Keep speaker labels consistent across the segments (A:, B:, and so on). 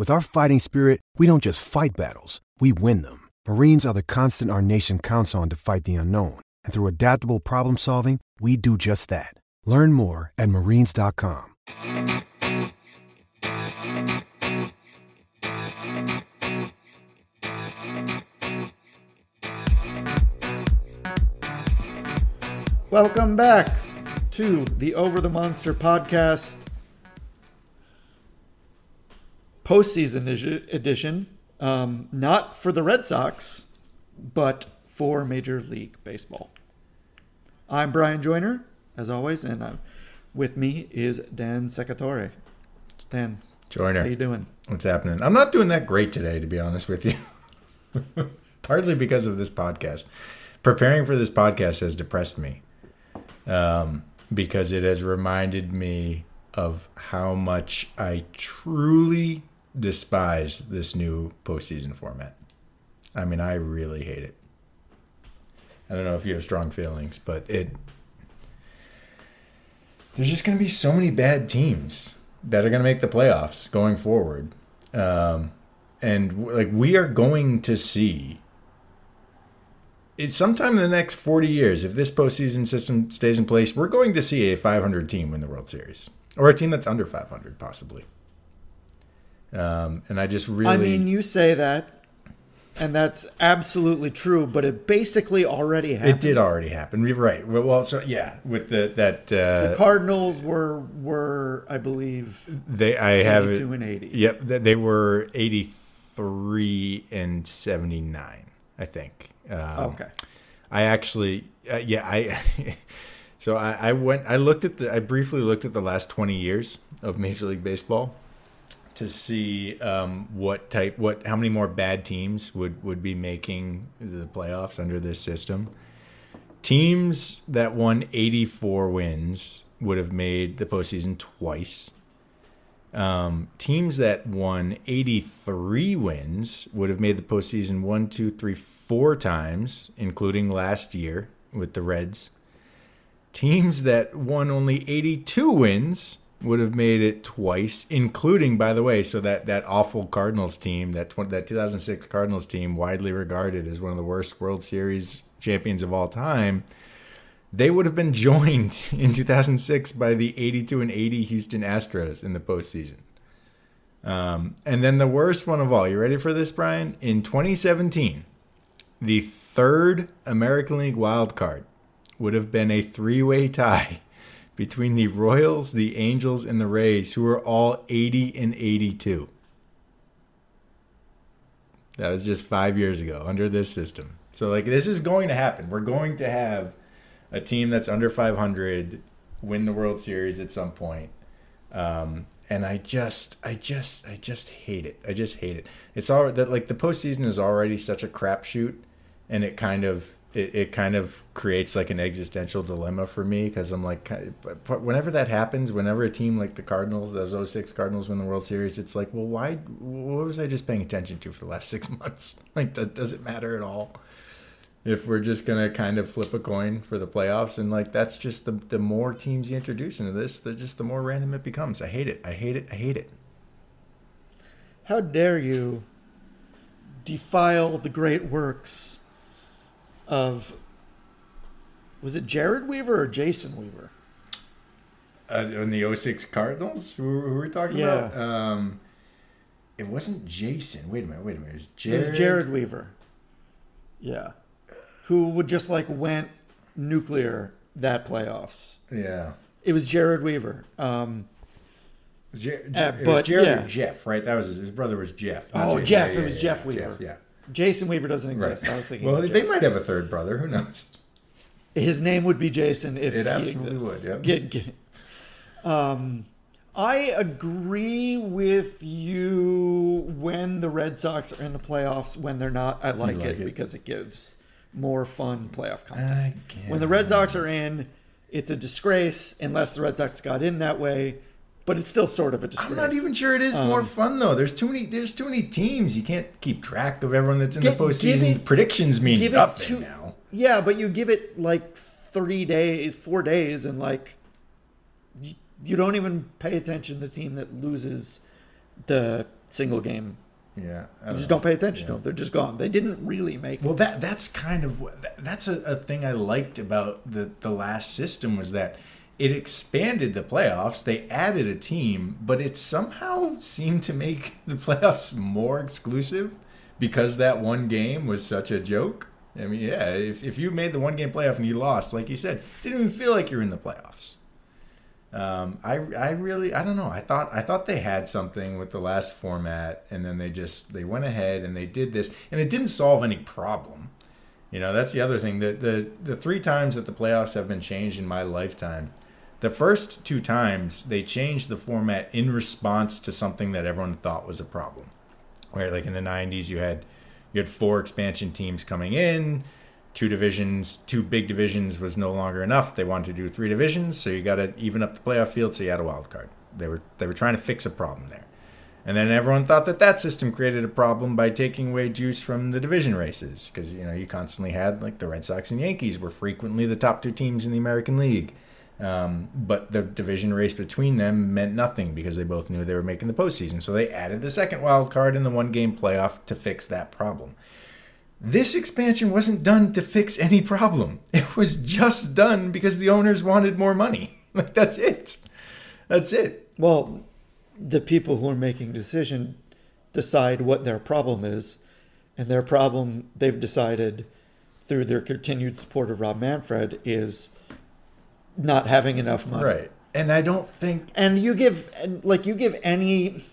A: With our fighting spirit, we don't just fight battles, we win them. Marines are the constant our nation counts on to fight the unknown. And through adaptable problem solving, we do just that. Learn more at marines.com.
B: Welcome back to the Over the Monster podcast postseason edi- edition. Um, not for the Red Sox, but for Major League Baseball. I'm Brian Joyner, as always, and i with me is Dan Secatore. Dan,
C: Joyner.
B: how you doing?
C: What's happening? I'm not doing that great today, to be honest with you. Partly because of this podcast. Preparing for this podcast has depressed me um, because it has reminded me of how much I truly despise this new postseason format. I mean, I really hate it. I don't know if you have strong feelings, but it. There's just going to be so many bad teams that are going to make the playoffs going forward. Um, and like we are going to see it's sometime in the next 40 years if this postseason system stays in place we're going to see a 500 team win the world series or a team that's under 500 possibly um, and i just really
B: I mean, you say that, and that's absolutely true, but it basically already happened.
C: it did already happen you're right well so yeah with the that uh,
B: The Cardinals were were I believe
C: they i have it
B: 82 and 80.
C: yep they were 83 and 79 i think um,
B: Okay.
C: I actually, uh, yeah, I. so I, I went. I looked at the. I briefly looked at the last twenty years of Major League Baseball to see um, what type, what, how many more bad teams would would be making the playoffs under this system. Teams that won eighty four wins would have made the postseason twice. Um, teams that won 83 wins would have made the postseason one, two, three, four times, including last year with the Reds. Teams that won only 82 wins would have made it twice, including, by the way, so that, that awful Cardinals team, that, tw- that 2006 Cardinals team, widely regarded as one of the worst World Series champions of all time, they would have been joined in 2006 by the 82 and 80 Houston Astros in the postseason. Um, and then the worst one of all, you ready for this, Brian? In 2017, the third American League wild card would have been a three way tie between the Royals, the Angels, and the Rays, who are all 80 and 82. That was just five years ago under this system. So, like, this is going to happen. We're going to have a team that's under 500 win the World Series at some point. Um, and I just, I just, I just hate it. I just hate it. It's all that like the postseason is already such a crapshoot, and it kind of, it, it kind of creates like an existential dilemma for me because I'm like, whenever that happens, whenever a team like the Cardinals, those 06 Cardinals win the World Series, it's like, well, why? What was I just paying attention to for the last six months? Like, does, does it matter at all? if we're just gonna kind of flip a coin for the playoffs and like that's just the the more teams you introduce into this the just the more random it becomes i hate it i hate it i hate it
B: How dare you defile the great works of was it Jered Weaver or Jason Weaver?
C: uh, in the 06 cardinals who, who were we talking
B: Yeah.
C: about um it wasn't jason wait a minute wait a minute it was
B: It
C: jared,
B: was Jered Weaver. Yeah. Who would just like went nuclear that playoffs.
C: yeah
B: It was Jered Weaver. Um,
C: Jer-
B: Uh,
C: it was
B: but,
C: Jered
B: yeah.
C: or Jeff, right? That was his, his brother was Jeff.
B: Oh. Jeff.
C: Yeah,
B: It was
C: yeah,
B: Jeff
C: yeah,
B: Weaver.
C: yeah.
B: Jason Weaver doesn't
C: Right.
B: exist. I was thinking.
C: Well, they might have a third brother. Who knows?
B: His name would be Jason if
C: It
B: he
C: absolutely
B: exists.
C: would, yep.
B: Get- get- um, I agree with you when the Red Sox are in the playoffs. When they're not, I like,
C: like
B: it,
C: it.
B: because it gives more fun playoff content. When the Red Sox are in, it's a disgrace unless the Red Sox got in that way. But it's still sort of a disgrace.
C: I'm not even sure it is more
B: Um,
C: fun though. There's too many. There's too many teams. You can't keep track of everyone that's in
B: Get-
C: the postseason.
B: it-
C: Predictions mean
B: give
C: nothing
B: two-
C: now.
B: Yeah, but you give it like three days, four days, and like you, you don't even pay attention to the team that loses the single game.
C: Yeah,
B: You just
C: know.
B: don't pay attention to them. They're just gone. They didn't really make
C: Well,
B: it.
C: that that's kind of that- that's a, a thing I liked about the the last system was that it expanded the playoffs. They added a team, but it somehow seemed to make the playoffs more exclusive because that one game was such a joke. I mean, yeah, if if you made the one game playoff and you lost, like you said, didn't even feel like you're in the playoffs. Um, I I really I don't know. I thought I thought they had something with the last format, and then they just they went ahead and they did this, and it didn't solve any problem. You know, that's the other thing. The the the three times that the playoffs have been changed in my lifetime, the first two times they changed the format in response to something that everyone thought was a problem. Where like in the '90s, you had you had four expansion teams coming in two divisions, two big divisions was no longer enough. They wanted to do three divisions, so you got to even up the playoff field. So you had a wild card. They were they were trying to fix a problem there, and then everyone thought that that system created a problem by taking away juice from the division races because you know you constantly had like the Red Sox and Yankees were frequently the top two teams in the American League. Um, but the division race between them meant nothing because they both knew they were making the postseason. So they added the second wild card in the one game playoff to fix that problem. This expansion wasn't done to fix any problem. It was just done because the owners wanted more money. Like that's it. That's it.
B: Well, the people who are making decision decide what their problem is, and their problem they've decided through their continued support of Rob Manfred is not having enough money.
C: Right. And I don't think
B: And you give and like you give any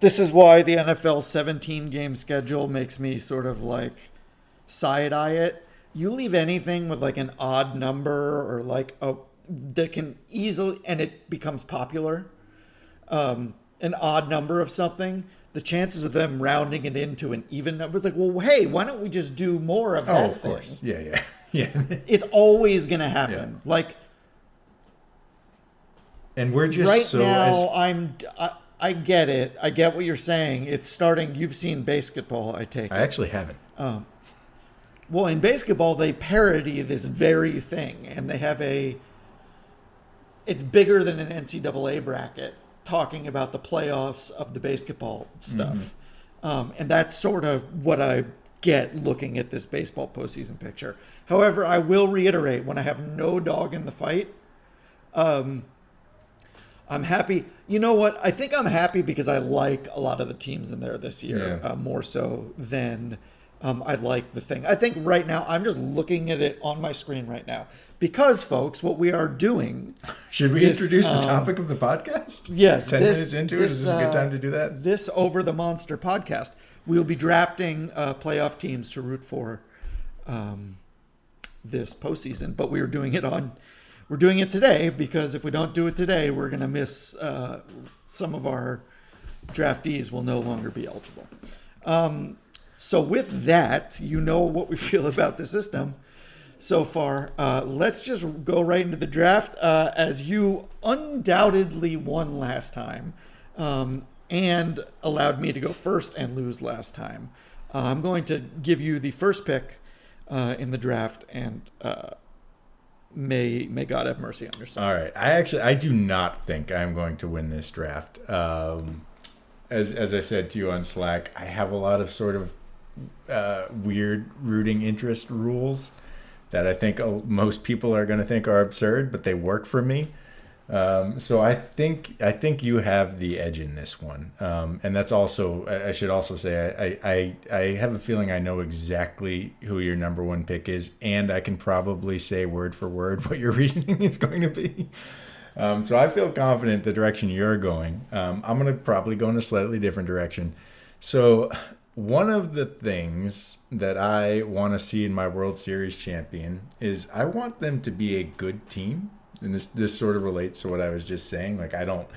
B: this is why the NFL 17 game schedule makes me sort of like side eye it. You leave anything with like an odd number or like a that can easily and it becomes popular. Um, an odd number of something, the chances of them rounding it into an even number is like, well, hey, why don't we just do more of
C: Oh,
B: that?
C: of
B: thing?
C: course. Yeah, yeah. Yeah.
B: It's always gonna happen. Like
C: and we're just
B: right
C: so
B: now
C: as
B: i'm I, I get it i get what you're saying it's starting you've seen basketball i take
C: I
B: it
C: actually haven't.
B: Um, well in basketball they parody this very thing and they have a it's bigger than an ncaa bracket talking about the playoffs of the basketball stuff um, and that's sort of what i get looking at this baseball postseason picture however i will reiterate when i have no dog in the fight um, I'm happy. You know what? I think I'm happy because I like a lot of the teams in there this year
C: Yeah.
B: uh, more so than um, I like the thing. I think right now I'm just looking at it on my screen right now because, folks, what we are doing.
C: Should we introduce the
B: um,
C: topic of the podcast?
B: Yes,
C: 10
B: this-
C: minutes into it.
B: this,
C: Is this a good
B: uh,
C: time to do that?
B: This over the monster podcast. We'll be drafting uh, playoff teams to root for um, this postseason, but we are doing it on we're doing it today because if we don't do it today, we're going to miss uh, some of our draftees will no longer be eligible. Um, so with that, you know what we feel about the system so far. Uh, let's just go right into the draft uh, as you undoubtedly won last time um, and allowed me to go first and lose last time. Uh, I'm going to give you the first pick uh, in the draft and uh, may may God have mercy on your soul.
C: All right. I actually I do not think I'm going to win this draft. Um, as as I said to you on Slack, I have a lot of sort of uh, weird rooting interest rules that I think most people are going to think are absurd, but they work for me. Um, so I think I think you have the edge in this one, um, and that's also I should also say I, I I have a feeling I know exactly who your number one pick is, and I can probably say word for word what your reasoning is going to be. Um, so I feel confident the direction you're going. Um, I'm going to probably go in a slightly different direction. So one of the things that I want to see in my World Series champion is I want them to be a good team and this this sort of relates to what I was just saying. Like I don't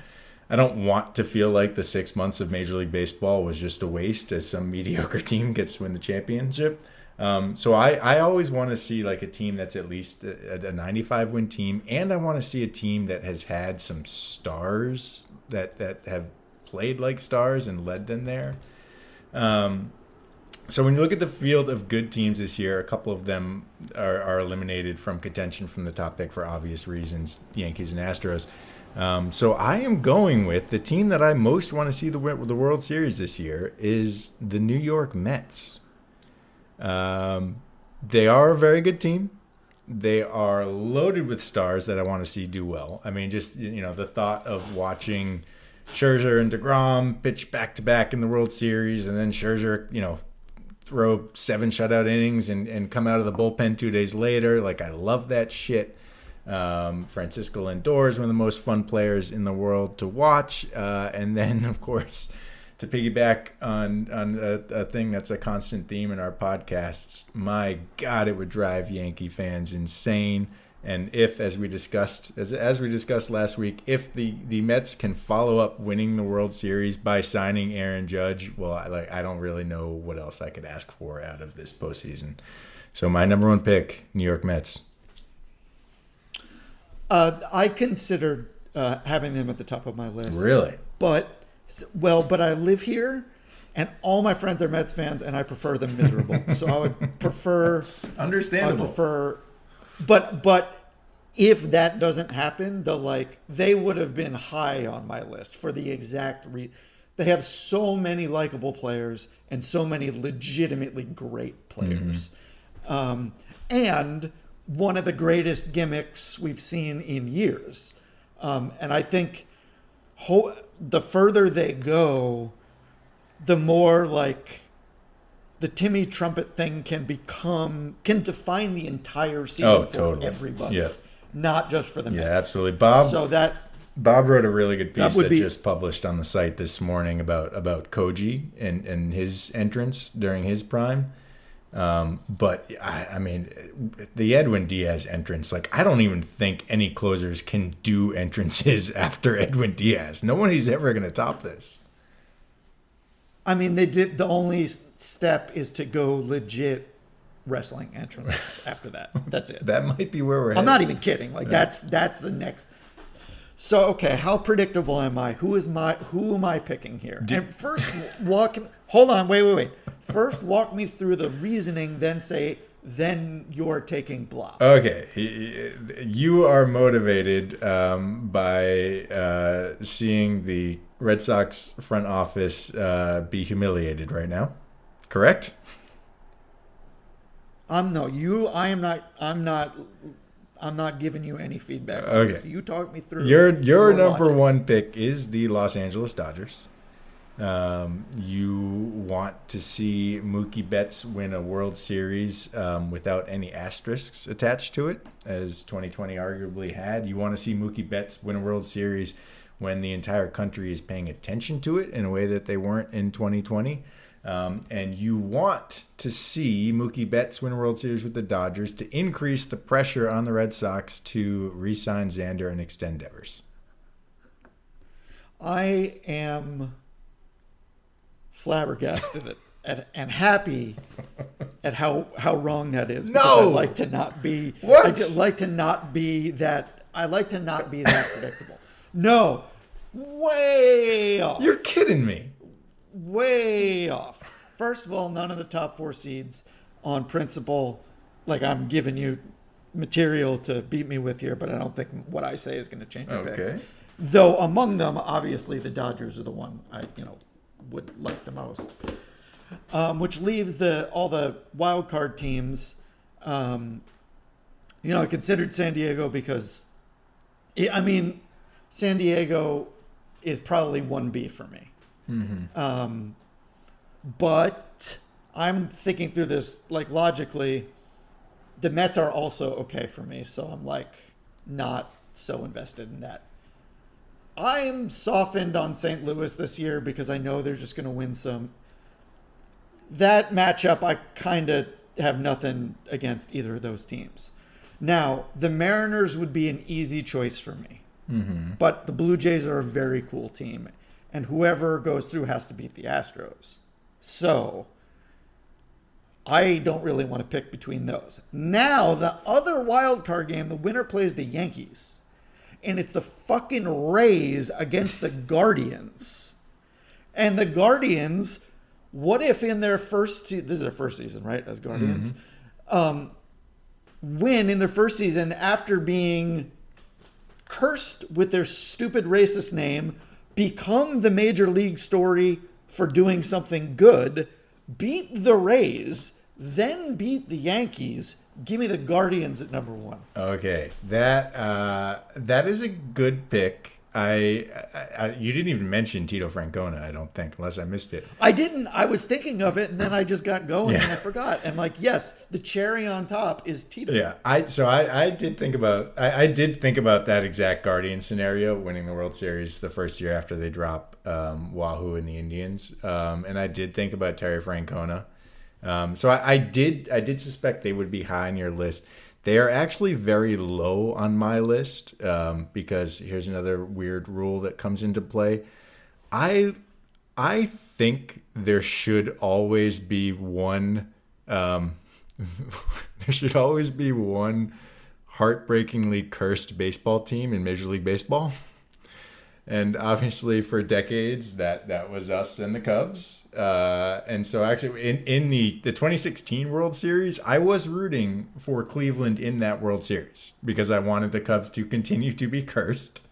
C: I don't want to feel like the six months of Major League Baseball was just a waste as some mediocre team gets to win the championship. Um, so I, I always want to see like a team that's at least a, a 95 win team, and I want to see a team that has had some stars that that have played like stars and led them there. Um, so when you look at the field of good teams this year, a couple of them are, are eliminated from contention from the top pick for obvious reasons: Yankees and Astros. Um, so I am going with the team that I most want to see the the World Series this year is the New York Mets. Um, they are a very good team. They are loaded with stars that I want to see do well. I mean, just you know, the thought of watching Scherzer and Degrom pitch back to back in the World Series, and then Scherzer, you know, throw seven shutout innings and, and come out of the bullpen two days later. Like I love that shit. Um, Francisco Lindor is one of the most fun players in the world to watch. Uh, and then, of course, to piggyback on on a, a, thing that's a constant theme in our podcasts, my God, it would drive Yankee fans insane. And if, as we discussed, as, as we discussed last week, if the, the Mets can follow up winning the World Series by signing Aaron Judge, well, I, like I don't really know what else I could ask for out of this postseason. So my number one pick, New York Mets.
B: Uh, I considered uh, having them at the top of my list.
C: Really?
B: But well, but I live here, and all my friends are Mets fans, and I prefer them miserable. so I would prefer.
C: Understandable.
B: I prefer but but if that doesn't happen, the like they would have been high on my list for the exact re. They have so many likable players and so many legitimately great players, mm-hmm. um, and one of the greatest gimmicks we've seen in years. Um, and I think ho- the further they go, the more like the Timmy Trumpet thing can become can define the entire season
C: oh,
B: for
C: totally.
B: everybody.
C: Yeah.
B: Not just for the Mets.
C: Yeah, absolutely. Bob
B: So that
C: Bob wrote a really good piece
B: that,
C: that
B: be,
C: just published on the site this morning about about Koji and and his entrance during his prime. Um, but I, I mean, the Edwin Diaz entrance, like I don't even think any closers can do entrances after Edwin Diaz. No one is ever going to top this.
B: I mean, they did. The only step is to go legit wrestling entrance after that. That's it.
C: that might be where we're.
B: I'm not even kidding. Like yeah. that's that's the next. So okay, how predictable am I? Who is my who am I picking here? Did, and first walk. Hold on, wait, wait, wait. First, walk me through the reasoning. Then say, then you're taking blah.
C: Okay, you are motivated um, by uh, seeing the Red Sox front office uh, be humiliated right now. Correct?
B: I'm no you. I am not. I'm not. I'm not giving you any feedback.
C: Okay,
B: so you talk me through.
C: Your your, number logic. one pick is the Los Angeles Dodgers. Um, you want to see Mookie Betts win a World Series um, without any asterisks attached to it, as 2020 arguably had. You want to see Mookie Betts win a World Series when the entire country is paying attention to it in a way that they weren't in 2020. Um, and you want to see Mookie Betts win a World Series with the Dodgers to increase the pressure on the Red Sox to re-sign Xander and extend Devers.
B: I am flabbergasted at, at, and happy at how how wrong that is.
C: No!
B: I like to not be.
C: What?
B: I like to not be that. I like to not be that predictable. No, way off.
C: You're kidding me.
B: way off. First of all, none of the top four seeds on principle. Like I'm giving you material to beat me with here, but I don't think what I say is going to change your picks. Though among them, obviously the Dodgers are the one I you know would like the most. Um, which leaves the all the wild card teams. Um, you know, I considered San Diego because, I mean, San Diego is probably one B for me. Um, but I'm thinking through this like logically. The Mets are also okay for me, so I'm like not so invested in that. I'm softened on St. Louis this year because I know they're just going to win some. That matchup, I kind of have nothing against either of those teams. Now, the Mariners would be an easy choice for me, mm-hmm. but the Blue Jays are a very cool team, and whoever goes through has to beat the Astros. So, I don't really want to pick between those. Now, the other wild card game, the winner plays the Yankees. And it's the fucking Rays against the Guardians. And the Guardians, what if in their first se- this is their first season, right? As Guardians. Um win in their first season after being cursed with their stupid racist name, become the major league story for doing something good, beat the Rays, then beat the Yankees. Give me the Guardians at number one.
C: Okay, that uh, that is a good pick. I, I, I you didn't even mention Tito Francona. I don't think, unless I missed it.
B: I didn't. I was thinking of it, and then I just got going, and I forgot. And like, yes, the cherry on top is Tito.
C: Yeah, I so I, I did think about I, I did think about that exact Guardian scenario, winning the World Series the first year after they drop um, Wahoo and the Indians, um, and I did think about Terry Francona. Um, so I, I did I did suspect they would be high on your list. They are actually very low on my list um, because here's another weird rule that comes into play. I I think there should always be one. Um, there should always be one heartbreakingly cursed baseball team in Major League Baseball. And obviously, for decades, that that was us and the Cubs. Uh, and so, actually, in, in the the 2016 World Series, I was rooting for Cleveland in that World Series because I wanted the Cubs to continue to be cursed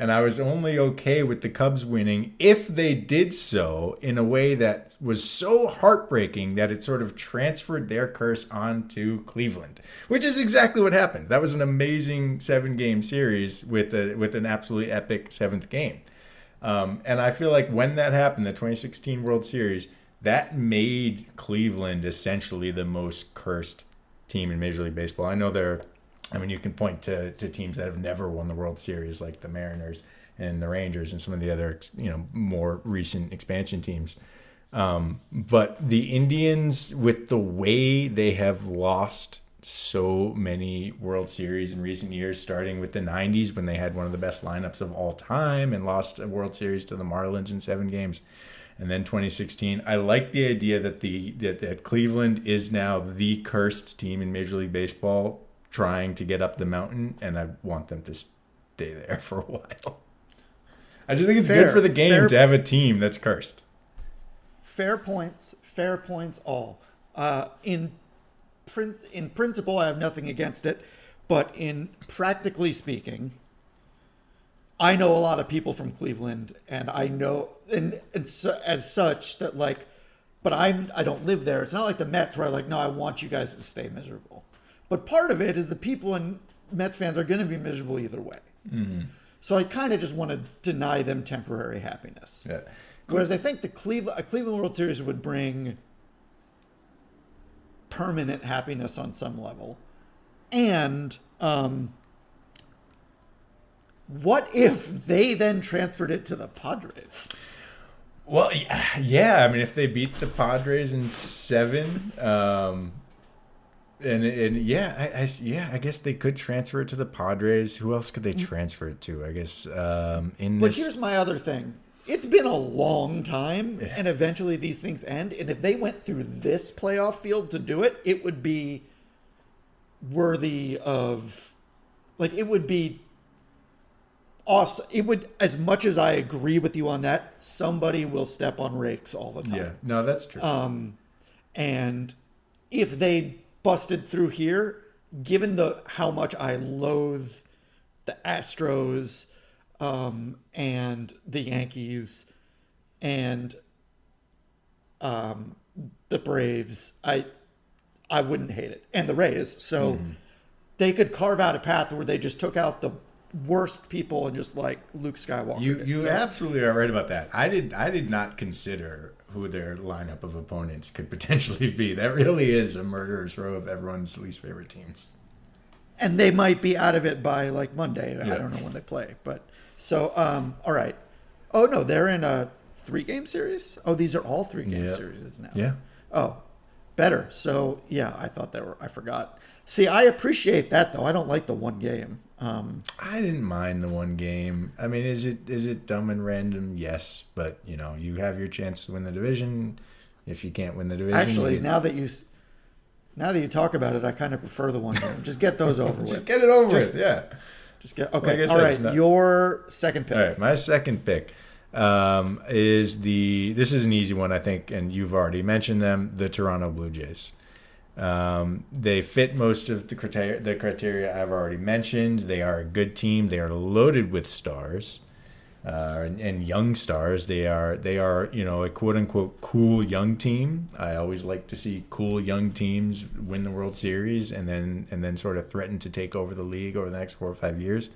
C: and I was only okay with the Cubs winning if they did so in a way that was so heartbreaking that it sort of transferred their curse onto Cleveland, which is exactly what happened. That was an amazing seven game series with a with an absolutely epic seventh game. Um, and I feel like when that happened, the 2016 World Series, that made Cleveland essentially the most cursed team in Major League Baseball. I know they're I mean, you can point to, to teams that have never won the World Series, like the Mariners and the Rangers, and some of the other you know more recent expansion teams. Um, but the Indians, with the way they have lost so many World Series in recent years, starting with the '90s when they had one of the best lineups of all time and lost a World Series to the Marlins in seven games, and then 2016. I like the idea that the that, that Cleveland is now the cursed team in Major League Baseball trying to get up the mountain, and I want them to stay there for a while. I just think it's
B: Fair.
C: good for the game
B: Fair.
C: to have a team that's cursed.
B: Fair points. Fair points. All. Uh, in prin- in principle, I have nothing against it, but in practically speaking, I know a lot of people from Cleveland, and I know, and, and so, as such, that like, but I'm I don't live there. It's not like the Mets where I like, no, I want you guys to stay miserable. But part of it is the people and Mets fans are going to be miserable either way. So I kind of just want to deny them temporary happiness.
C: Yeah.
B: Whereas I think the Cleveland, a Cleveland World Series would bring permanent happiness on some level. And um, what if they then transferred it to the Padres?
C: Well, yeah, yeah. I mean, if they beat the Padres in seven, um, and and yeah, I, I yeah, I guess they could transfer it to the Padres. Who else could they transfer it to? I guess um, in
B: But
C: this.
B: here's my other thing. It's been a long time, and eventually these things end. And if they went through this playoff field to do it, it would be worthy of, like, it would be awesome. It would, as much as I agree with you on that, somebody will step on rakes all the time.
C: yeah, no, that's true.
B: Um, and if they busted through here, given the how much I loathe the Astros um, and the Yankees and um, the Braves, I I wouldn't hate it, and the Rays. So
C: Mm-hmm.
B: they could carve out a path where they just took out the worst people and just like Luke Skywalker.
C: You
B: did.
C: you
B: So-
C: absolutely are right about that. I did I did not consider who their lineup of opponents could potentially be. That really is a murderer's row of everyone's least favorite teams.
B: and they might be out of it by like Monday.
C: Yeah.
B: I don't know when they play, but so um, all right. Oh no, they're in a three game series. Oh, these are all three game
C: Yeah.
B: series now.
C: Yeah.
B: Oh, better. So yeah, I thought they were. I forgot. See, I appreciate that though. I don't like the one game. Um,
C: I didn't mind the one game. I mean, is it is it dumb and random? Yes, but you know, you have your chance to win the division. If you can't win the division,
B: actually,
C: you-
B: now that you now that you talk about it, I kind of prefer the one game. Just get those over with.
C: just get it over
B: Just-
C: with. Yeah.
B: Just get okay.
C: I
B: all right,
C: not-
B: your second pick.
C: All right, my second pick um, is the. This is an easy one, I think, and you've already mentioned them. The Toronto Blue Jays. Um, they fit most of the criteria, the criteria I've already mentioned. They are a good team. They are loaded with stars uh, and, and young stars. They are they are you know a quote unquote cool young team. I always like to see cool young teams win the World Series and then and then sort of threaten to take over the league over the next four or five years.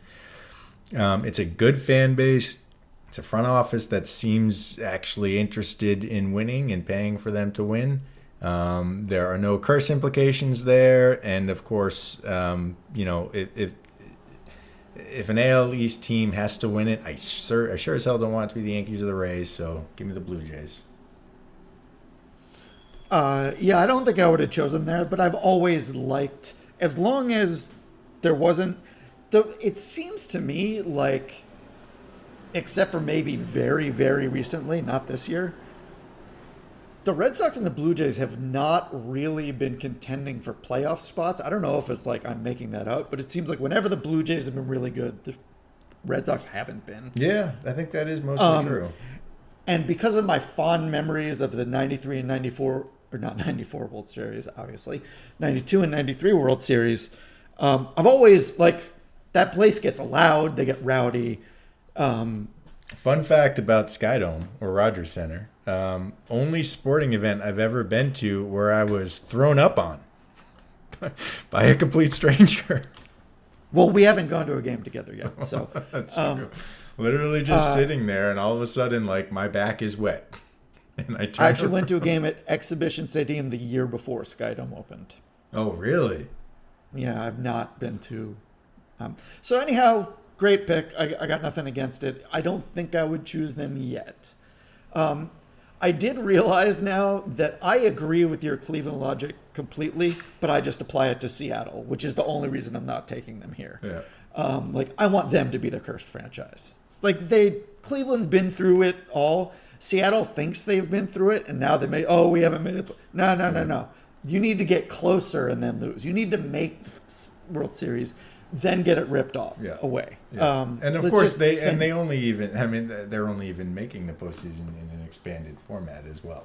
C: Um, it's a good fan base. It's a front office that seems actually interested in winning and paying for them to win. Um, there are no curse implications there, and of course, um, you know if, if if an AL East team has to win it, I sure I sure as hell don't want it to be the Yankees or the Rays. So give me the Blue Jays.
B: Uh, yeah, I don't think I would have chosen there, but I've always liked as long as there wasn't the. It seems to me like, except for maybe very very recently, not this year. The Red Sox and the Blue Jays have not really been contending for playoff spots. I don't know if it's like I'm making that up, but it seems like whenever the Blue Jays have been really good, the Red Sox haven't been.
C: Yeah, I think that is mostly
B: Um,
C: true.
B: And because of my fond memories of the 93 and 94, or not 94 World Series, obviously, 92 and 93 World Series, um, I've always, like, that place gets loud, they get rowdy. Um,
C: Fun fact about Skydome or Rogers Center: um, only sporting event I've ever been to where I was thrown up on by a complete stranger.
B: well, we haven't gone to a game together yet, so.
C: That's
B: um,
C: true. Literally just
B: uh,
C: sitting there, and all of a sudden, like my back is wet, and I.
B: I actually went to a game at Exhibition Stadium the year before Skydome opened.
C: Oh, really?
B: Yeah, I've not been to. Um, so anyhow, great pick. I, I got nothing against it. I don't think I would choose them yet. Um, I did realize now that I agree with your Cleveland logic completely, but I just apply it to Seattle, which is the only reason I'm not taking them here.
C: Yeah.
B: Um, like I want them to be the cursed franchise. It's like they Cleveland's been through it all. Seattle thinks they've been through it, and now they may. Oh, we haven't made it. No, no, no, no. You need to get closer and then lose. You need to make the World Series, then get it ripped off
C: Yeah.
B: away.
C: Yeah.
B: Um,
C: and of course they and they only even I mean they're only even making the postseason in an expanded format as well.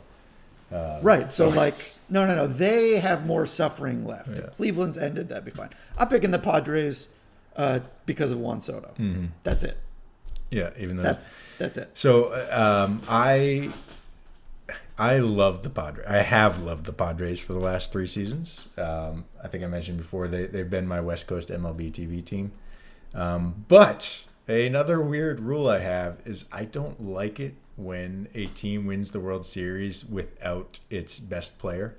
C: Uh,
B: Right. So, like, no, no, no. They have more suffering left.
C: Yeah.
B: If Cleveland's ended, that'd be fine. I'm picking the Padres uh, because of Juan Soto.
C: Mm-hmm.
B: That's it.
C: yeah, even though
B: That's that's it.
C: So um, I I love the Padres. I have loved the Padres for the last three seasons. Um, I think I mentioned before they they've been my West Coast MLB TV team. Um, but another weird rule I have is I don't like it when a team wins the World Series without its best player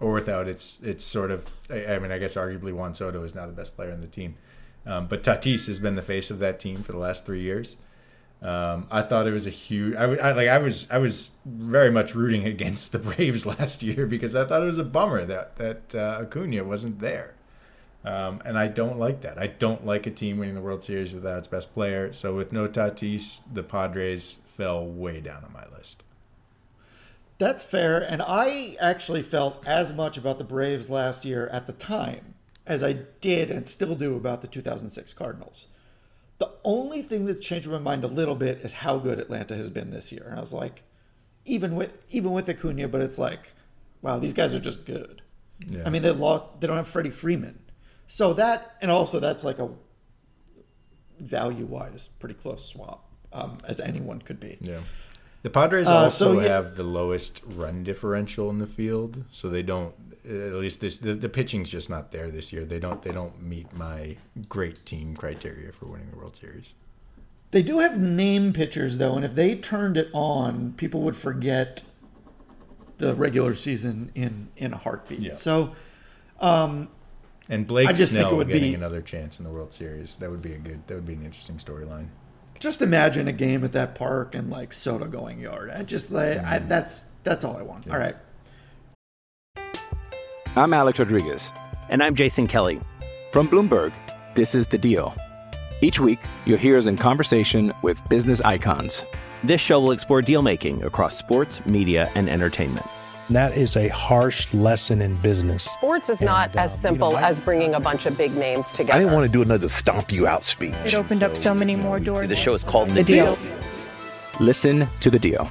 C: or without its its sort of. I, I mean, I guess arguably Juan Soto is now the best player in the team, um, but Tatis has been the face of that team for the last three years. Um, I thought it was a huge. I, I like. I was. I was very much rooting against the Braves last year because I thought it was a bummer that that uh, Acuna wasn't there, um, and I don't like that. I don't like a team winning the World Series without its best player. So with no Tatis, the Padres fell way down on my list.
B: That's fair. And I actually felt as much about the Braves last year at the time as I did and still do about the 2006 Cardinals. The only thing that's changed my mind a little bit is how good Atlanta has been this year. And I was like, even with even with Acuna, but it's like, wow, these guys are just good.
C: Yeah.
B: I mean, they lost. They don't have Freddie Freeman, so that and also that's like a value wise pretty close swap um, as anyone could be.
C: Yeah. The Padres
B: Uh,
C: also
B: so, yeah-
C: have the lowest run differential in the field, so they don't. At least this, the, the pitching's just not there this year. They don't. They don't meet my great team criteria for winning the World Series.
B: They do have name pitchers though, and if they turned it on, people would forget the regular season in in a heartbeat.
C: Yeah.
B: So, um,
C: And Blake
B: I just think
C: Snell
B: it would
C: getting
B: be-
C: another chance in the World Series. That would be a good. That would be an interesting storyline.
B: Just imagine a game at that park and like Soto going yard. I just like I, mm-hmm. that's that's all I want. All right.
D: I'm Alex Rodriguez.
E: And I'm Jason Kelly.
D: From Bloomberg, this is The Deal. Each week, you'll hear us in conversation with business icons.
E: This show will explore deal making across sports, media, and entertainment.
F: That is a harsh lesson in business.
G: Sports is not
F: And, uh,
G: as
F: you
G: simple
F: know, I-
G: as bringing a bunch of big names together.
H: I didn't want to do another stomp you out speech.
I: It opened up so many more doors.
E: The show is called
I: The Deal.
D: Listen to The Deal.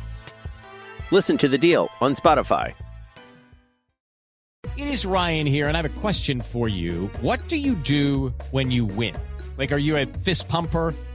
E: Listen to the deal on Spotify.
J: It is Ryan here, and I have a question for you. What do you do when you win? Like, are you a fist pumper?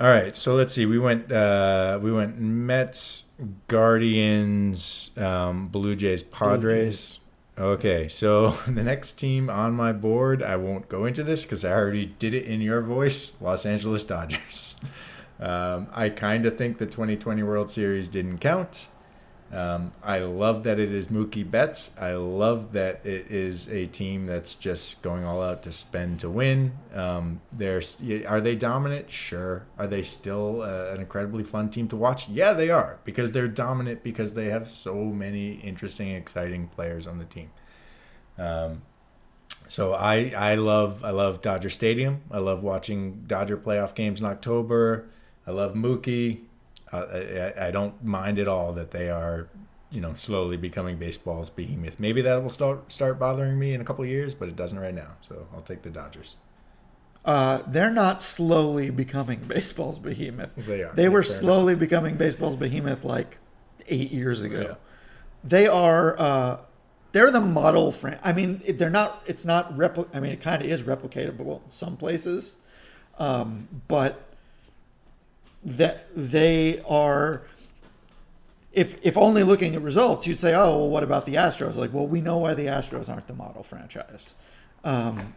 C: All right, so let's see. We went. Uh, we went Mets, Guardians, um, Blue Jays, Padres. Okay, so the next team on my board, I won't go into this because I already did it in your voice. Los Angeles Dodgers. Um, I kind of think the 2020 World Series didn't count. Um, I love that it is Mookie Betts. I love that it is a team that's just going all out to spend to win. Um, they're, are they dominant? Sure. Are they still uh, an incredibly fun team to watch? Yeah, they are because they're dominant because they have so many interesting, exciting players on the team. Um, so I I love I love Dodger Stadium. I love watching Dodger playoff games in October. I love Mookie. Uh, I, I don't mind at all that they are, you know, slowly becoming baseball's behemoth. Maybe that will start start bothering me in a couple of years, but it doesn't right now. So I'll take the Dodgers.
B: Uh, they're not slowly becoming baseball's behemoth.
C: They are.
B: They were slowly becoming baseball's behemoth like eight years ago.
C: Yeah.
B: They are. Uh, they're the model fran. I mean, they're not. It's not repli- I mean, it kind of is replicatable in some places, um, but that they are. If if only looking at results, you'd say, oh, well, what about the Astros? Like, well, we know why the Astros aren't the model franchise. Um,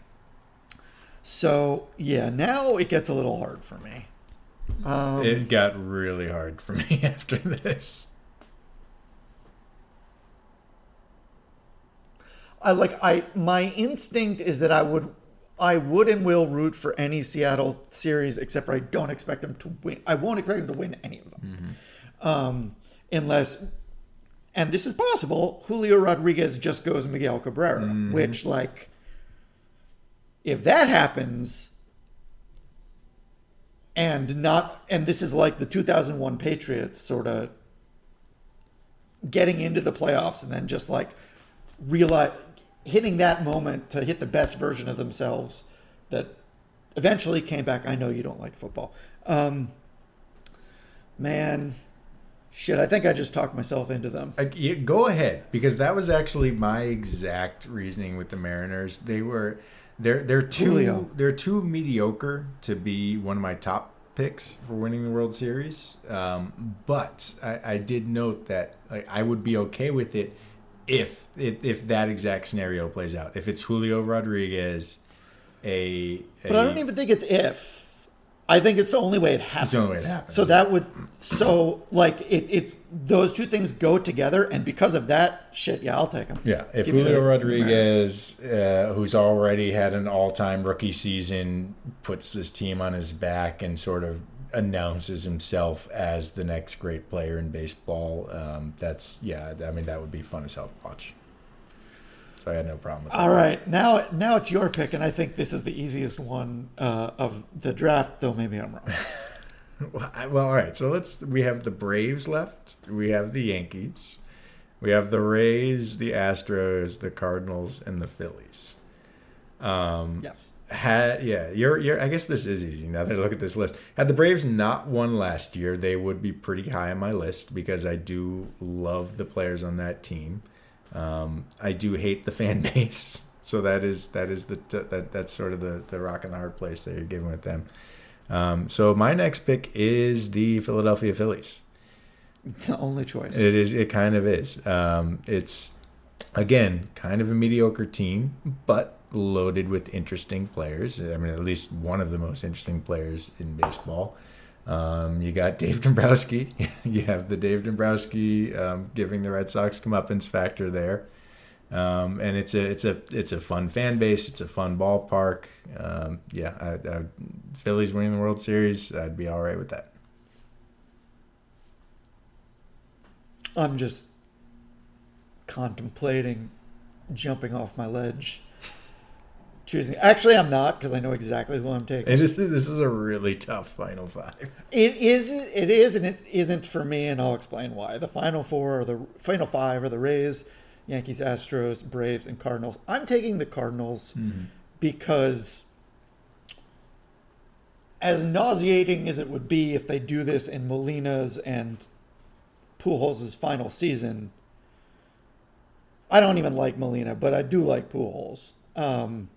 B: so yeah, now it gets a little hard for me. Um,
C: it got really hard for me after this.
B: I like I my instinct is that I would I would and will root for any Seattle series except for I don't expect them to win. I won't expect them to win any of them. Um, unless and this is possible, Julio Rodriguez just goes Miguel Cabrera, which like if that happens and not and this is like the 2001 Patriots sort of getting into the playoffs and then just like realize hitting that moment to hit the best version of themselves that eventually came back. I know you don't like football. Um, man, shit, I think I just talked myself into them.
C: I, yeah, go ahead because that was actually my exact reasoning with the Mariners. They were they're they're too
B: Julio.
C: they're too mediocre to be one of my top picks for winning the World Series. Um, but I, I did note that like, I would be okay with it if if, if that exact scenario plays out. If it's Julio Rodriguez, a, a
B: But I don't even think it's if. I think it's the only way it happens.
C: the only way it happens,
B: So that would so like it, it's those two things go together, and because of that, shit, yeah, I'll take them.
C: Yeah, if
B: Give
C: Julio Rodriguez, uh, who's already had an all-time rookie season, puts this team on his back and sort of announces himself as the next great player in baseball, um, that's yeah. I mean, that would be fun as hell to watch. So I had no problem with that.
B: All right, now now it's your pick, and I think this is the easiest one uh, of the draft. Though maybe I'm wrong.
C: Well, I- well, all right. So let's. We have the Braves left. We have the Yankees. We have the Rays, the Astros, the Cardinals, and the Phillies. Um,
B: yes.
C: Had yeah, you're you're. I guess this is easy now that I look at this list. Had the Braves not won last year, they would be pretty high on my list because I do love the players on that team. Um, I do hate the fan base, so that is that is the that that's sort of the the rock and the hard place that you're giving with them. Um, so my next pick is the Philadelphia Phillies.
B: It's the only choice.
C: It is. It kind of is. Um, it's again kind of a mediocre team, but loaded with interesting players. I mean, at least one of the most interesting players in baseball. Um, you got Dave Dombrowski. you have the Dave Dombrowski um, giving the Red Sox comeuppance factor there. Um, and it's a it's a it's a fun fan base. It's a fun ballpark. Um, yeah, I, I, Phillies winning the World Series, I'd be all right with that.
B: I'm just contemplating jumping off my ledge. Choosing. Actually, I'm not because I know exactly who I'm taking.
C: It is. This is a really tough final five.
B: It is. It is, and it isn't for me, and I'll explain why. The final four or the final five are the Rays, Yankees, Astros, Braves, and Cardinals. I'm taking the Cardinals because, as nauseating as it would be if they do this in Molina's and Pujols' final season, I don't even like Molina, but I do like Pujols. Um,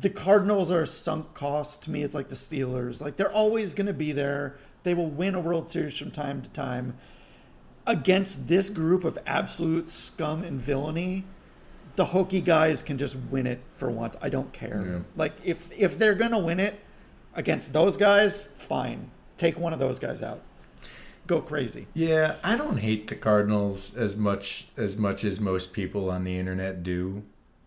B: the Cardinals are a sunk cost to me. It's like the Steelers. Like they're always going to be there. They will win a World Series from time to time. Against this group of absolute scum and villainy, the hokey guys can just win it for once. I don't care.
C: Yeah.
B: Like if if they're going to win it against those guys, fine. Take one of those guys out. Go crazy.
C: Yeah, I don't hate the Cardinals as much as much as most people on the internet do.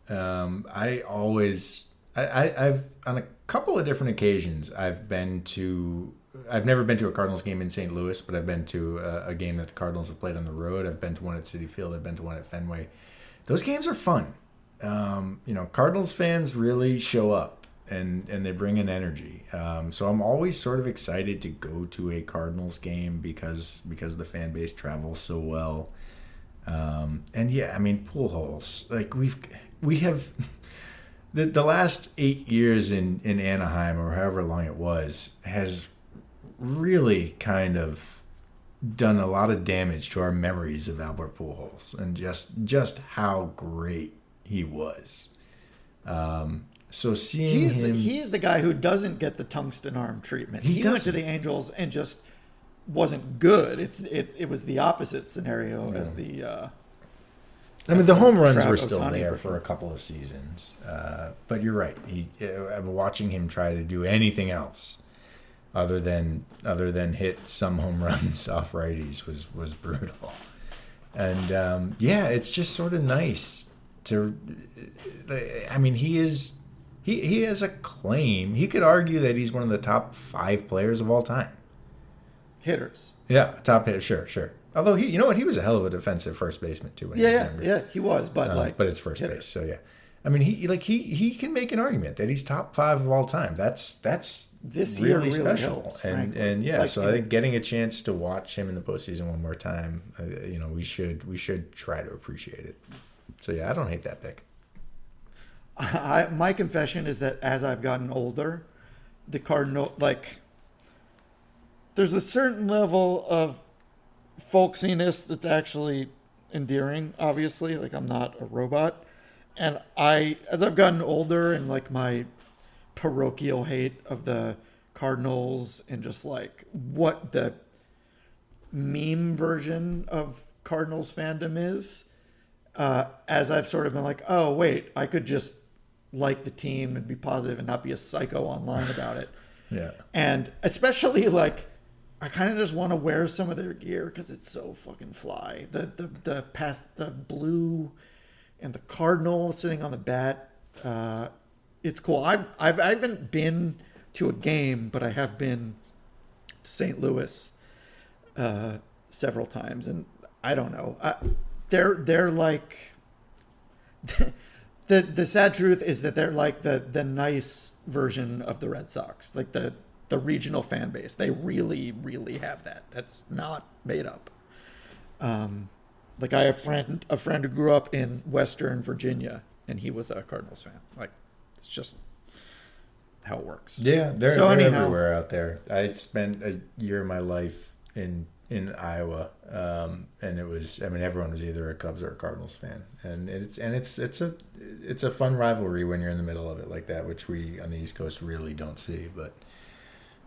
C: Um, I always, I, I've on a couple of different occasions, I've been to. I've never been to a Cardinals game in St. Louis, but I've been to a, a game that the Cardinals have played on the road. I've been to one at Citi Field. I've been to one at Fenway. Those games are fun. Um, you know, Cardinals fans really show up and and they bring an energy. Um, so I'm always sort of excited to go to a Cardinals game because because the fan base travels so well. Um, and yeah, I mean Pujols. Like we've we have the the last eight years in in Anaheim or however long it was has really kind of done a lot of damage to our memories of Albert Pujols and just just how great he was. Um, so seeing
B: He's the,
C: him,
B: he's the guy who doesn't get the tungsten arm treatment.
C: He
B: He, went to the Angels and just wasn't good. It's it, it was the opposite scenario as the. Uh,
C: I mean, the home runs were still
B: Ohtani
C: there for a couple of seasons, uh, but you're right. He, I'm watching him try to do anything else other than other than hit some home runs off righties was was brutal. And um, yeah, it's just sort of nice to. I mean, he is he he has a claim. He could argue that he's one of the top five players of all time.
B: hitters.
C: Yeah, top hitter, sure, sure. Although he, you know what, he was a hell of a defensive first baseman too. When he
B: Yeah,
C: was
B: yeah,
C: younger.
B: yeah. He was, but
C: Um,
B: like,
C: but it's first
B: hitter.
C: base, so yeah. I mean, he like he he can make an argument that he's top five of all time. That's that's
B: This year
C: really
B: really
C: special,
B: helps,
C: and
B: frankly.
C: and yeah.
B: Like,
C: so I think getting a chance to watch him in the postseason one more time, uh, you know, we should we should try to appreciate it. So yeah, I don't hate that pick.
B: I, my confession is that as I've gotten older, the Cardinal like there's a certain level of folksiness that's actually endearing. Obviously, like I'm not a robot, and I as I've gotten older and like my parochial hate of the Cardinals and just like what the meme version of Cardinals fandom is uh, as I've sort of been like, oh wait, I could just like the team and be positive and not be a psycho online about it.
C: Yeah.
B: And especially like, I kind of just want to wear some of their gear because it's so fucking fly. The the the past the blue and the cardinal sitting on the bat. Uh, it's cool. I've I've I haven't been to a game, but I have been to St. Louis uh, several times, and I don't know. I, they're they're like the the sad truth is that they're like the the nice version of the Red Sox, like the the regional fan base. They really really have that. That's not made up. Um, like I have a friend a friend who grew up in Western Virginia, and he was a Cardinals fan. Like it's just how it works.
C: Yeah, they're,
B: So
C: they're
B: anyhow-
C: everywhere out there. I spent a year of my life in in Iowa, um, and it was. I mean, everyone was either a Cubs or a Cardinals fan, and it's and it's it's a it's a fun rivalry when you're in the middle of it like that, which we on the East Coast really don't see. But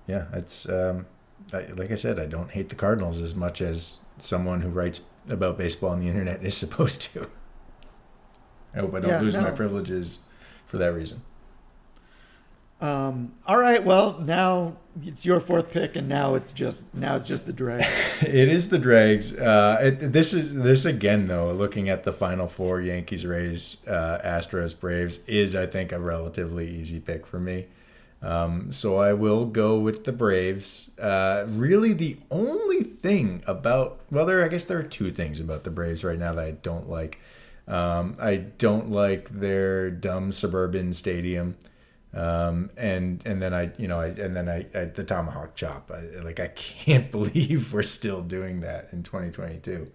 C: yeah, it's um, I, like I said, I don't hate the Cardinals as much as someone who writes about baseball on the internet is supposed to. I hope I don't
B: Yeah,
C: lose my privileges for that reason.
B: Um, all right, well now it's your fourth pick, and now it's just now it's just the drag.
C: It is the dregs. Uh, it, this is this again though. Looking at the final four: Yankees, Rays, uh, Astros, Braves is I think a relatively easy pick for me. Um, so I will go with the Braves. Uh, really, the only thing about well, there I guess there are two things about the Braves right now that I don't like. Um, I don't like their dumb suburban stadium. Um, and and then I you know I and then I, I the tomahawk chop I, like I can't believe we're still doing that in 2022.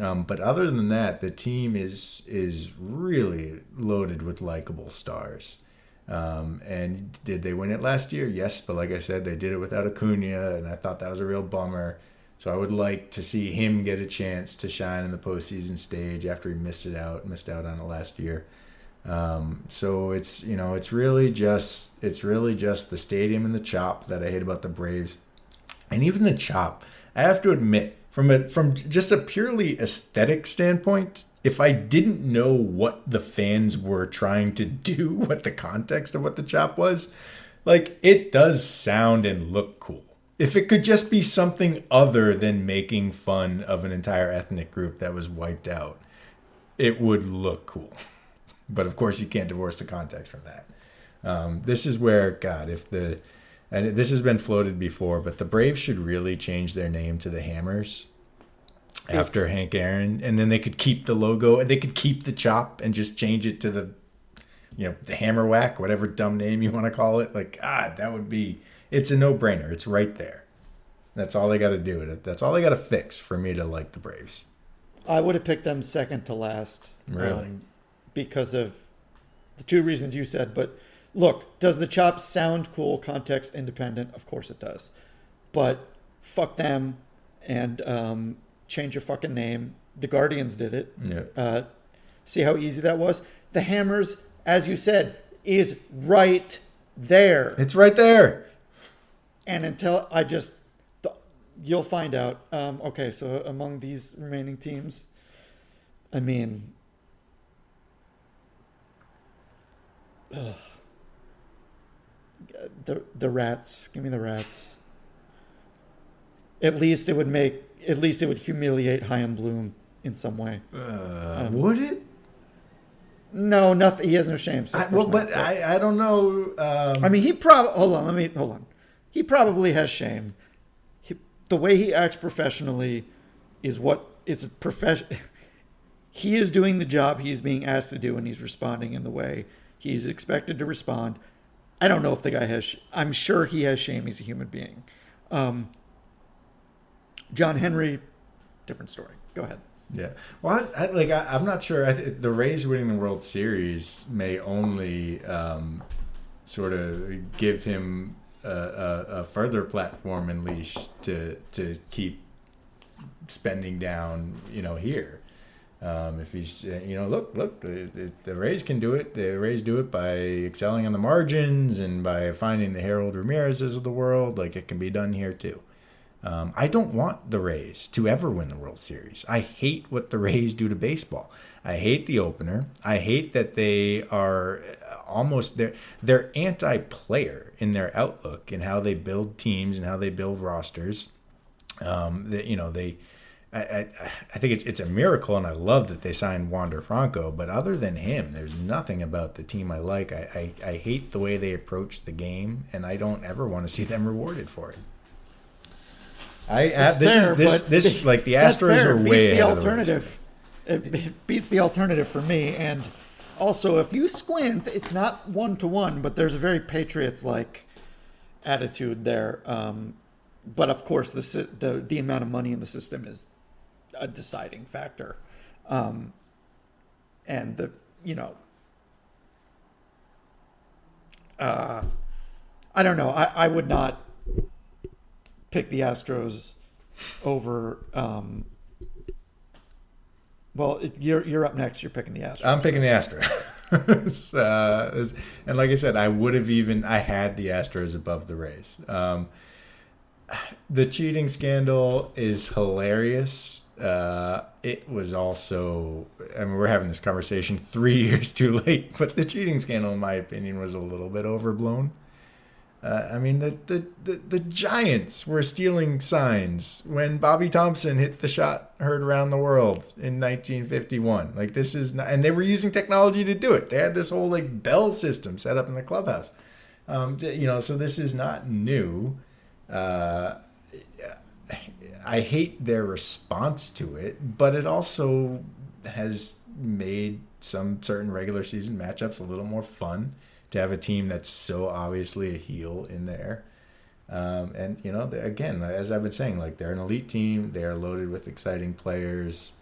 C: Um, but other than that, the team is is really loaded with likable stars. Um, and did they win it last year? Yes, but like I said, they did it without Acuna, and I thought that was a real bummer. So I would like to see him get a chance to shine in the postseason stage after he missed it out, missed out on it last year. Um, so it's you know it's really just it's really just the stadium and the chop that I hate about the Braves, and even the chop. I have to admit, from a from just a purely aesthetic standpoint, if I didn't know what the fans were trying to do, what the context of what the chop was, like it does sound and look cool. If it could just be something other than making fun of an entire ethnic group that was wiped out, it would look cool. But of course, you can't divorce the context from that. Um, this is where God, if the and this has been floated before, but the Braves should really change their name to the Hammers after
B: It's-
C: Hank Aaron, and then they could keep the logo and they could keep the chop and just change it to the you know the Hammer Whack, whatever dumb name you want to call it. Like God, that would be it's a no brainer. It's right there. That's all they got to do. That's all they got to fix for me to like the Braves.
B: I would have picked them second to last.
C: Really?
B: um, because of the two reasons you said. But look, does the chop sound cool, context independent? Of course it does. But fuck them and um, change your fucking name. The Guardians did it.
C: Yeah.
B: Uh, see how easy that was? The Hammers, as you said, is right there.
C: It's right there.
B: And until I just, you'll find out. Um, okay, so among these remaining teams, I mean, ugh. the the rats. Give me the rats. At least it would make. At least it would humiliate Chaim Bloom in some way.
C: Uh, would it?
B: No, nothing. He has no shame. so
C: I, well, but I, I don't know. Um,
B: I mean, he probably hold on. Let me hold on. He probably has shame. He, the way he acts professionally is what is a profession. he is doing the job he's being asked to do, and he's responding in the way he's expected to respond. I don't know if the guy has. sh- I'm sure he has shame. He's a human being. Um, John Henry, different story. Go ahead.
C: Yeah. Well, I, I, like I, I'm not sure. Th- the Rays winning the World Series may only um, sort of give him a, a, a further platform and leash to to keep spending down. You know, here. Um, if he's, uh, you know, look, look, the, the Rays can do it. The Rays do it by excelling on the margins and by finding the Harold Ramirez's of the world. Like it can be done here too. Um, I don't want the Rays to ever win the World Series. I hate what the Rays do to baseball. I hate the opener. I hate that they are almost they're they're anti-player in their outlook and how they build teams and how they build rosters. Um, that you know they I, I, I think it's it's a miracle, and I love that they signed Wander Franco. But other than him, there's nothing about the team I like. I, I, I hate the way they approach the game, and I don't ever want to see them rewarded for it. I uh, this
B: fair,
C: is this this like the Astros are way
B: the alternative. It, it beats the alternative for me, and also if you squint, it's not one to one, but there's a very Patriots like attitude there. Um, but of course, the the the amount of money in the system is a deciding factor, um, and the you know. Uh, I don't know. I, I would not pick the Astros over. Um, well, it, you're you're up next. You're picking the Astros.
C: I'm picking the Astros. uh, and like I said, I would have even I had the Astros above the Rays. Um, the cheating scandal is hilarious. Uh, it was also, I mean, we're having this conversation three years too late, but the cheating scandal, in my opinion, was a little bit overblown. Uh, I mean, the, the, the, the Giants were stealing signs when Bobby Thomson hit the shot heard around the world in 1951. Like, this is not, and they were using technology to do it. They had this whole, like, bell system set up in the clubhouse. Um, you know, so this is not new. Uh, I hate their response to it, but it also has made some certain regular season matchups a little more fun to have a team that's so obviously a heel in there. Um, and you know, again, as I've been saying, like they're an elite team. They are loaded with exciting players.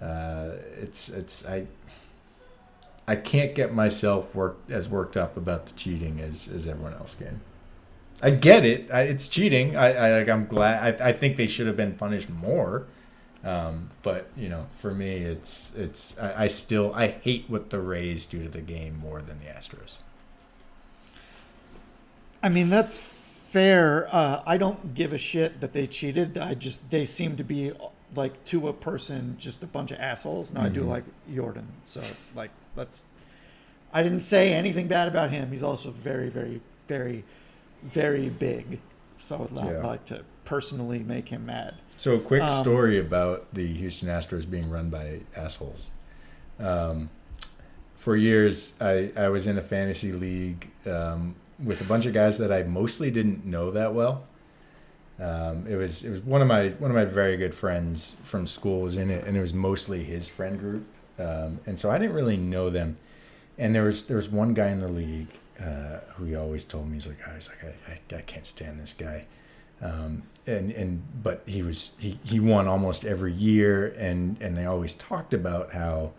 C: Uh, it's it's I I can't get myself worked as worked up about the cheating as as everyone else can. I get it. I, it's cheating. I, I I'm glad. I, I think they should have been punished more. Um, but you know, for me, it's it's. I, I still I hate what the Rays do to the game more than the Astros.
B: I mean, that's fair. Uh, I don't give a shit that they cheated. I just they seem to be like to a person just a bunch of assholes. Now I do
C: Mhm.
B: like Jordan, so like let's. I didn't say anything bad about him. He's also very, very, very, very big. So I would
C: Yeah.
B: like to personally make him mad.
C: So a quick
B: Um,
C: story about the Houston Astros being run by assholes. Um, for years, I, I was in a fantasy league um, with a bunch of guys that I mostly didn't know that well. Um, it was it was one of my one of my very good friends from school was in it, and it was mostly his friend group, um, and so I didn't really know them. And there was there was one guy in the league uh, who he always told me he's like I was like I, I, I can't stand this guy, um, and and but he was he, he won almost every year, and and they always talked about how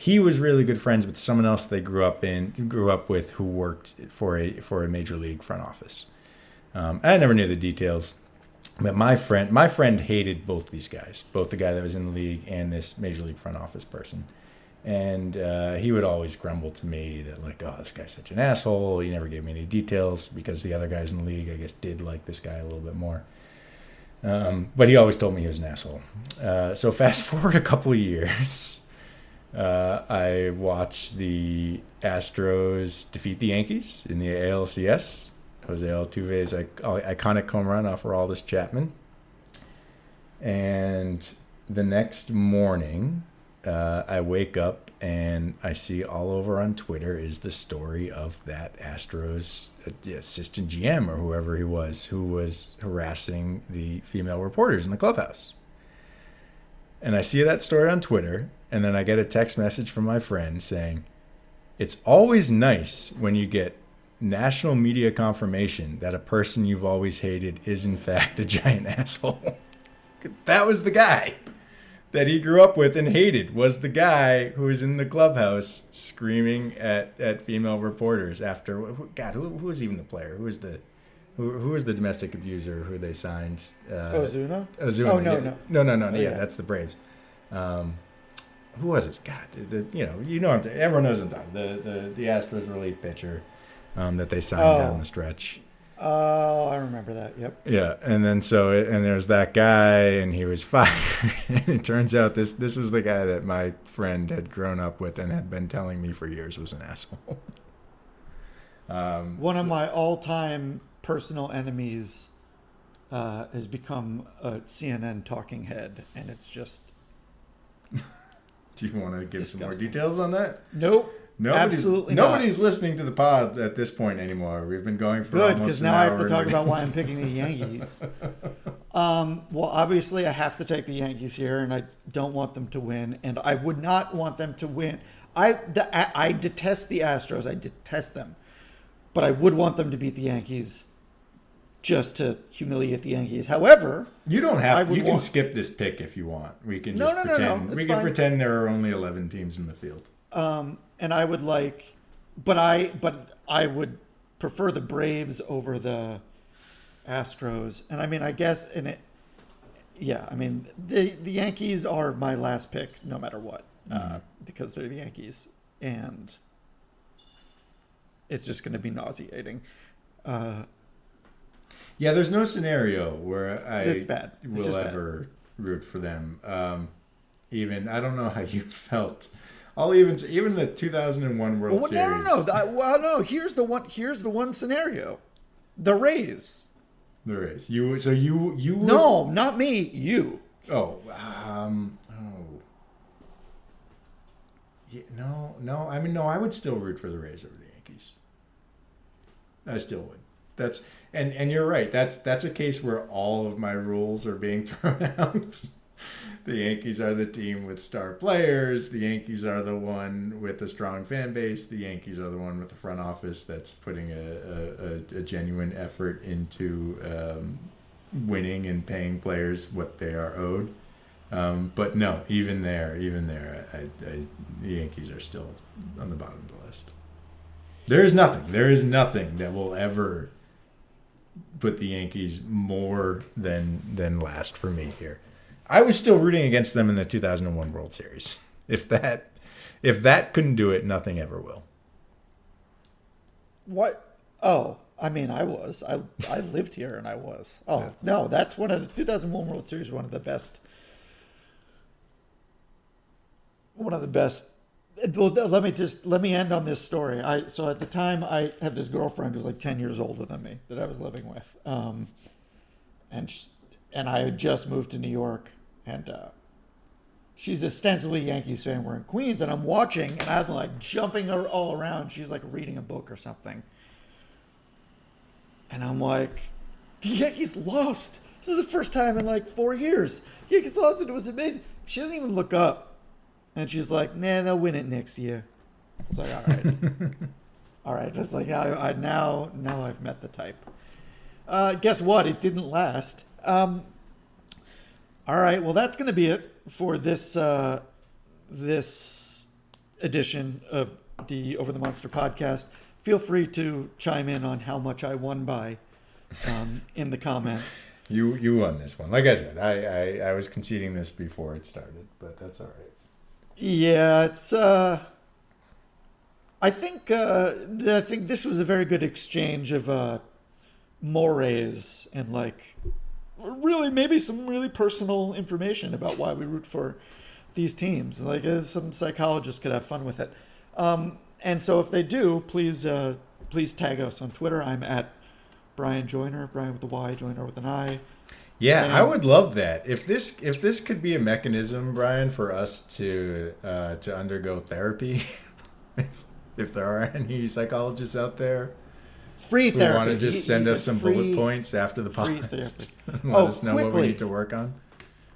C: he was really good friends with someone else they grew up in grew up with who worked for a for a major league front office. Um, I never knew the details, but my friend my friend hated both these guys, both the guy that was in the league and this major league front office person. And uh, he would always grumble to me that like, oh, this guy's such an asshole. He never gave me any details because the other guys in the league, I guess, did like this guy a little bit more. Um, but he always told me he was an asshole. Uh, so fast forward a couple of years, uh, I watched the Astros defeat the Yankees in the ALCS. Jose Altuve's iconic home run off Aroldis Chapman. And the next morning, uh, I wake up and I see all over on Twitter is the story of that Astros uh, assistant GM or whoever he was who was harassing the female reporters in the clubhouse. And I see that story on Twitter, and then I get a text message from my friend saying, It's always nice when you get national media confirmation that a person you've always hated is, in fact, a giant asshole. that was the guy that he grew up with and hated was the guy who was in the clubhouse screaming at, at female reporters after God who, who was even the player who was the who, who was the domestic abuser who they signed uh,
B: Ozuna?
C: Ozuna
B: Oh, no,
C: yeah.
B: no.
C: no no no no yeah,
B: Yeah.
C: that's the Braves um, who was it God the, the, you know you know I'm t- everyone knows what I'm the the the Astros relief pitcher um, that they signed
B: Oh.
C: down the stretch
B: Oh, I remember that. Yep.
C: Yeah, and then so it, and there's that guy, and he was fired. and it turns out this this was the guy that my friend had grown up with and had been telling me for years was an asshole. um,
B: One of my all-time personal enemies uh, has become a CNN talking head, and it's just
C: do you want to give some more details on that?
B: nope.
C: Nobody's,
B: absolutely not.
C: nobody's listening to the pod at this point anymore. We've been going for
B: Good, because now I have to talk about why I'm picking the Yankees. um, well, obviously, I have to take the Yankees here, and I don't want them to win, and I would not want them to win. I the, I, I detest the Astros. I detest them, but I would want them to beat the Yankees, just to humiliate the Yankees. However,
C: You don't have. You can
B: want-
C: skip this pick if you want. We can
B: No,
C: just
B: no, no, no,
C: pretend.
B: it's
C: we can
B: fine.
C: pretend there are only eleven teams in the field.
B: um, and I would like, but I but I would prefer the Braves over the Astros. And I mean, I guess in it, yeah. I mean, the the Yankees are my last pick, no matter what, uh, because they're the Yankees, and it's just going to be nauseating. Uh,
C: Yeah, there's no scenario where I
B: It's bad. It's
C: will
B: just bad.
C: ever root for them. Um, even I don't know how you felt. I'll even even the 2001 World
B: well,
C: Series.
B: no, no, no. I, well, no. Here's the one. Here's the one scenario: the Rays.
C: There is you. So you you
B: No, not me. You.
C: Oh, um, oh. Yeah, no, no. I mean, no. I would still root for the Rays over the. I still would. That's and and you're right. That's that's a case where all of my rules are being thrown out. the Yankees are the team with star players. The Yankees are the one with a strong fan base. The Yankees are the one with the front office that's putting a, a, a, genuine effort into um, winning and paying players what they are owed. Um, but no, even there, even there, I, I, the Yankees are still on the bottom of the. There is nothing. There is nothing that will ever put the Yankees more than than last for me here. I was still rooting against them in the 2001 World Series. If that if that couldn't do it, nothing ever will.
B: What? Oh, I mean, I was. I I lived here, and I was. Oh no, that's one of the 2001 World Series. One of the best. One of the best. Well, let me just let me end on this story. I so at the time I had this girlfriend who was like 10 years older than me that I was living with, um, and sh and I had just moved to New York, and uh, she's ostensibly Yankees fan. We're in Queens, and I'm watching, and I'm like jumping all around. She's like reading a book or something. And I'm like, the Yankees lost. This is the first time in like four years. Yankees lost, and it was amazing. She doesn't even look up. And she's like, nah, they'll win it next year. I was like, all right. all right. It's like, I, I, now, now I've met the type. Uh, guess what? It didn't last. Um, all right. Well, that's going to be it for this uh, this edition of the Over the Monster podcast. Feel free to chime in on how much I won by um, in the comments.
C: You you won this one. Like I said, I, I, I was conceding this before it started, but that's all right.
B: Yeah, it's. Uh, I think uh, I think this was a very good exchange of uh, mores and like really maybe some really personal information about why we root for these teams. Like uh, some psychologists could have fun with it. Um, and so if they do, please uh, please tag us on Twitter. I'm at Bryan Joiner, Brian with a Y, Joyner with an I.
C: Yeah, I would love that. If this if this could be a mechanism, Bryan, for us to uh, to undergo therapy, if, if there are any psychologists out there
B: Free therapy.
C: want to just send
B: he
C: us some
B: free-
C: bullet points after the
B: free
C: podcast,
B: therapy.
C: let
B: Oh,
C: us know what we need to work on.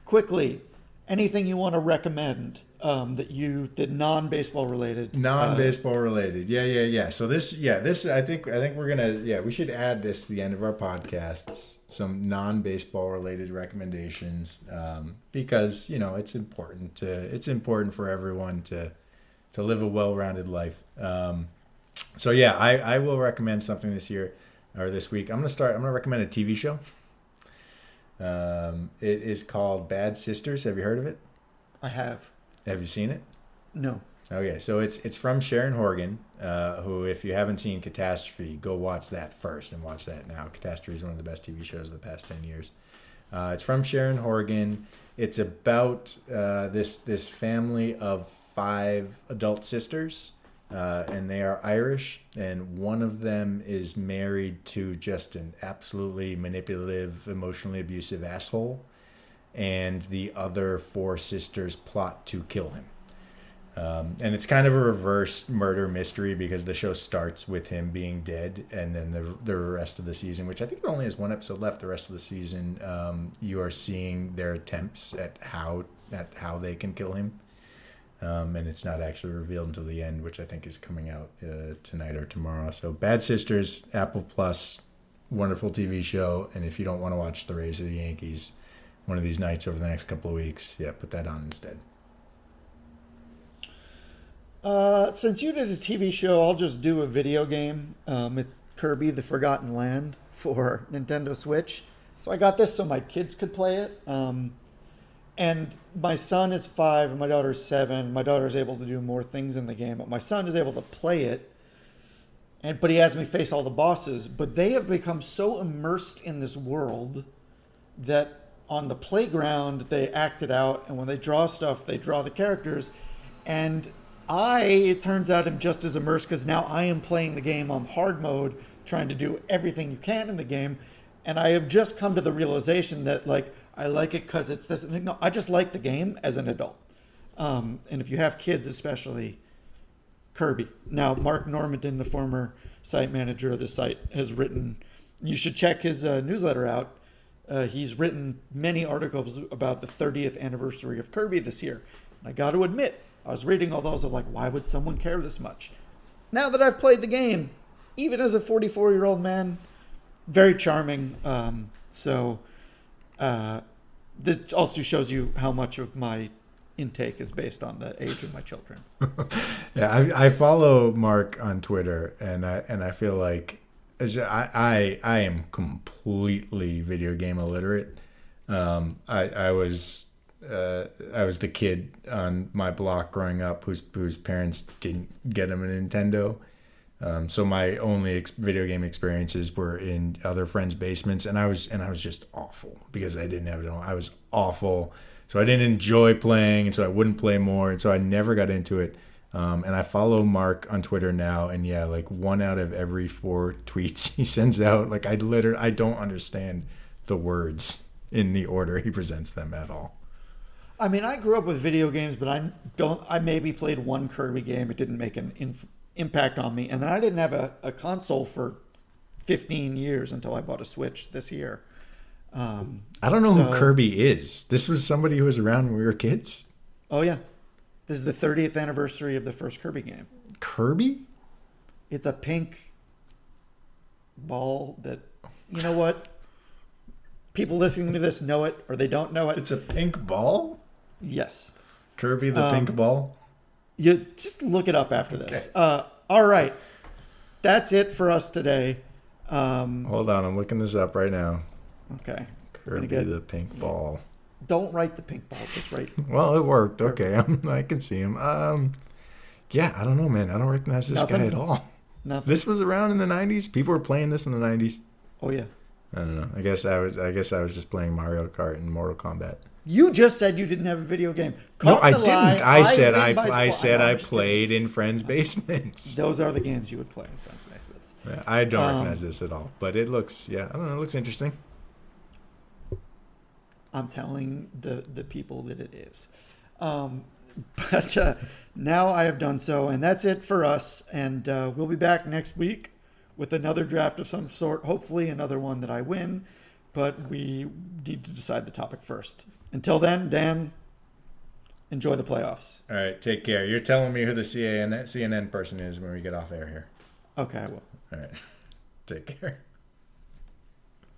B: quickly anything you want to recommend um, that you did non-baseball related
C: Non-baseball related, yeah, yeah, yeah. So this, yeah, this, I think, I think we're gonna, yeah, we should add this to the end of our podcasts. Some non-baseball related recommendations, um, because you know it's important to, it's important for everyone to, to live a well-rounded life. Um, so yeah, I, I will recommend something this year or this week. I'm gonna start. I'm gonna recommend a TV show. Um, it is called Bad Sisters. Have you heard of it?
B: I have.
C: Have you seen it?
B: No.
C: Okay, so it's it's from Sharon Horgan, uh, who, if you haven't seen Catastrophe, go watch that first and watch that now. Catastrophe is one of the best TV shows of the past ten years. Uh, it's from Sharon Horgan. It's about uh, this this family of five adult sisters, uh, and they are Irish, and one of them is married to just an absolutely manipulative, emotionally abusive asshole, and the other four sisters plot to kill him. Um, and it's kind of a reverse murder mystery because the show starts with him being dead, and then the the rest of the season, which I think only has one episode left. The rest of the season, um, you are seeing their attempts at how at how they can kill him, um, and it's not actually revealed until the end, which I think is coming out uh, tonight or tomorrow. So, Bad Sisters, Apple Plus, wonderful TV show, and if you don't want to watch the Rays of the Yankees one of these nights over the next couple of weeks, yeah, put that on instead.
B: Uh, since you did a TV show, I'll just do a video game. Um, it's Kirby: The Forgotten Land for Nintendo Switch. So I got this so my kids could play it. Um, and my son is five, and my daughter's seven. My daughter's able to do more things in the game, but my son is able to play it. And but he has me face all the bosses. But they have become so immersed in this world that on the playground they act it out, and when they draw stuff, they draw the characters, and I, it turns out, am just as immersed because now I am playing the game on hard mode, trying to do everything you can in the game. And I have just come to the realization that, like, I like it because it's this. No, I just like the game as an adult. Um, and if you have kids, especially, Kirby. Now, Marc Normandin, the former site manager of the site, has written, you should check his uh, newsletter out. Uh, he's written many articles about the 30th anniversary of Kirby this year. And I got to admit, I was reading all those of like, why would someone care this much? Now that I've played the game, even as a 44 year old man, very charming. Um, so uh, this also shows you how much of my intake is based on the age of my children.
C: yeah, I, I follow Marc on Twitter, and I and I feel like I I, I am completely video game illiterate. Um, I I was uh, I was the kid on my block growing up whose whose parents didn't get him a Nintendo. Um, so my only ex- video game experiences were in other friends' basements, and I was and I was just awful because I didn't have it. I was awful, so I didn't enjoy playing, and so I wouldn't play more, and so I never got into it. Um, and I follow Marc on Twitter now, and yeah, like one out of every four tweets he sends out, like I literally I don't understand the words in the order he presents them at all.
B: I mean, I grew up with video games, but I don't. I maybe played one Kirby game. It didn't make an inf- impact on me, and then I didn't have a, a, console for 15 years until I bought a Switch this year. Um,
C: I don't know so, who Kirby is. This was somebody who was around when we were kids.
B: Oh yeah, this is the 30th anniversary of the first Kirby game.
C: Kirby?
B: It's a pink ball that you know what people listening to this know it or they don't know it.
C: It's a pink ball?
B: Yes.
C: Kirby the um, pink ball?
B: You just look it up after this. Okay. Uh, all right. That's it for us today. Um,
C: Hold on, I'm looking this up right now.
B: Okay.
C: Kirby get, the pink ball.
B: Don't write the pink ball, just write.
C: well, it worked. Okay, I'm, i can see him. Um, yeah, I don't know, man. I don't recognize this Nothing? guy at all.
B: Nothing.
C: This was around in the '90s. People were playing this in the '90s.
B: Oh yeah.
C: I don't know. I guess I was. I guess I was just playing Mario Kart and Mortal Kombat.
B: You just said you didn't have a video game.
C: Caught no, I didn't. Lie, I, I said I. I said I played in friends' basements.
B: Those are the games you would play in friends' basements.
C: Yeah, I don't um, recognize this at all, but it looks. Yeah, I don't know. It looks interesting.
B: I'm telling the the people that it is. Um, but uh, now I have done so, and that's it for us. And uh, we'll be back next week with another draft of some sort, hopefully another one that I win, but we need to decide the topic first. Until then, Dan, enjoy the playoffs.
C: All right, take care. You're telling me who the CNN, CNN person is when we get off air here.
B: Okay, I will.
C: All right, take care.